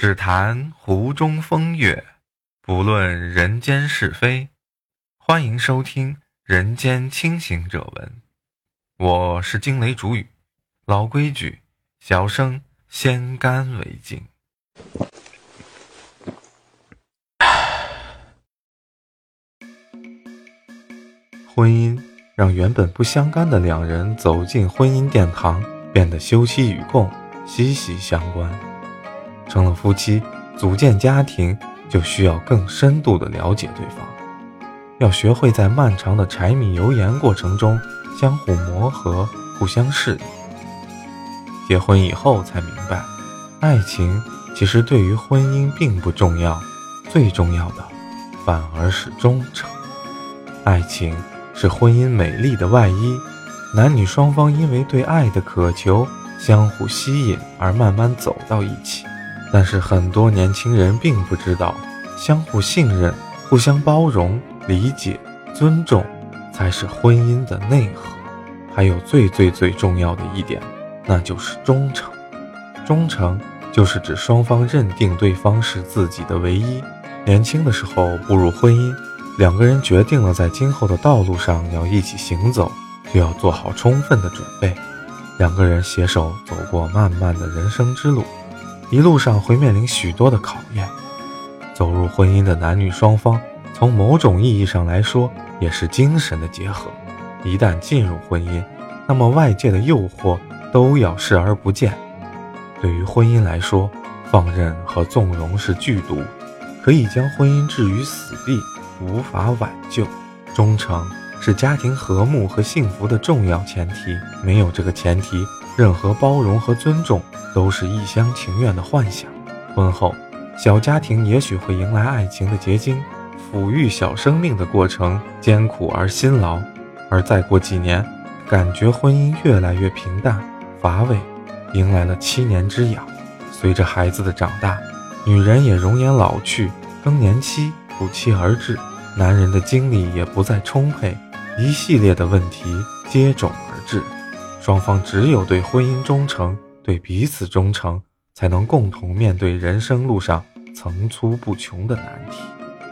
只谈湖中风月，不论人间是非。欢迎收听《人间清醒者文》，我是惊雷主语。老规矩，小生先干为敬。婚姻让原本不相干的两人走进婚姻殿堂，变得休戚与共，息息相关。成了夫妻，组建家庭就需要更深度的了解对方，要学会在漫长的柴米油盐过程中相互磨合、互相适应。结婚以后才明白，爱情其实对于婚姻并不重要，最重要的反而是忠诚。爱情是婚姻美丽的外衣，男女双方因为对爱的渴求，相互吸引而慢慢走到一起。但是很多年轻人并不知道，相互信任、互相包容、理解、尊重，才是婚姻的内核。还有最最最重要的一点，那就是忠诚。忠诚就是指双方认定对方是自己的唯一。年轻的时候步入婚姻，两个人决定了在今后的道路上要一起行走，就要做好充分的准备。两个人携手走过漫漫的人生之路。一路上会面临许多的考验，走入婚姻的男女双方，从某种意义上来说，也是精神的结合。一旦进入婚姻，那么外界的诱惑都要视而不见。对于婚姻来说，放任和纵容是剧毒，可以将婚姻置于死地，无法挽救。忠诚是家庭和睦和幸福的重要前提，没有这个前提，任何包容和尊重。都是一厢情愿的幻想。婚后，小家庭也许会迎来爱情的结晶，抚育小生命的过程艰苦而辛劳。而再过几年，感觉婚姻越来越平淡乏味，迎来了七年之痒。随着孩子的长大，女人也容颜老去，更年期不期而至，男人的精力也不再充沛，一系列的问题接踵而至。双方只有对婚姻忠诚。对彼此忠诚，才能共同面对人生路上层出不穷的难题。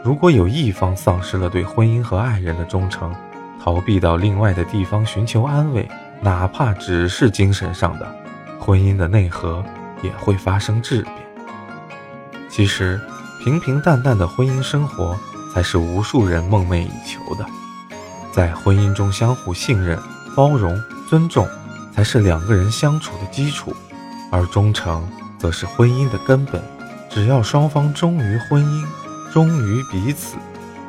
如果有一方丧失了对婚姻和爱人的忠诚，逃避到另外的地方寻求安慰，哪怕只是精神上的，婚姻的内核也会发生质变。其实，平平淡淡的婚姻生活才是无数人梦寐以求的。在婚姻中相互信任、包容、尊重。才是两个人相处的基础，而忠诚则是婚姻的根本。只要双方忠于婚姻，忠于彼此，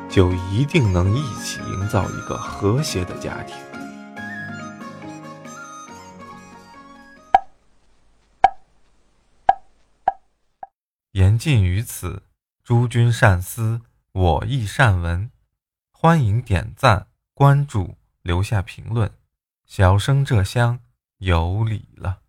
就一定能一起营造一个和谐的家庭。言尽于此，诸君善思，我亦善闻。欢迎点赞、关注、留下评论。小生这厢。有礼了。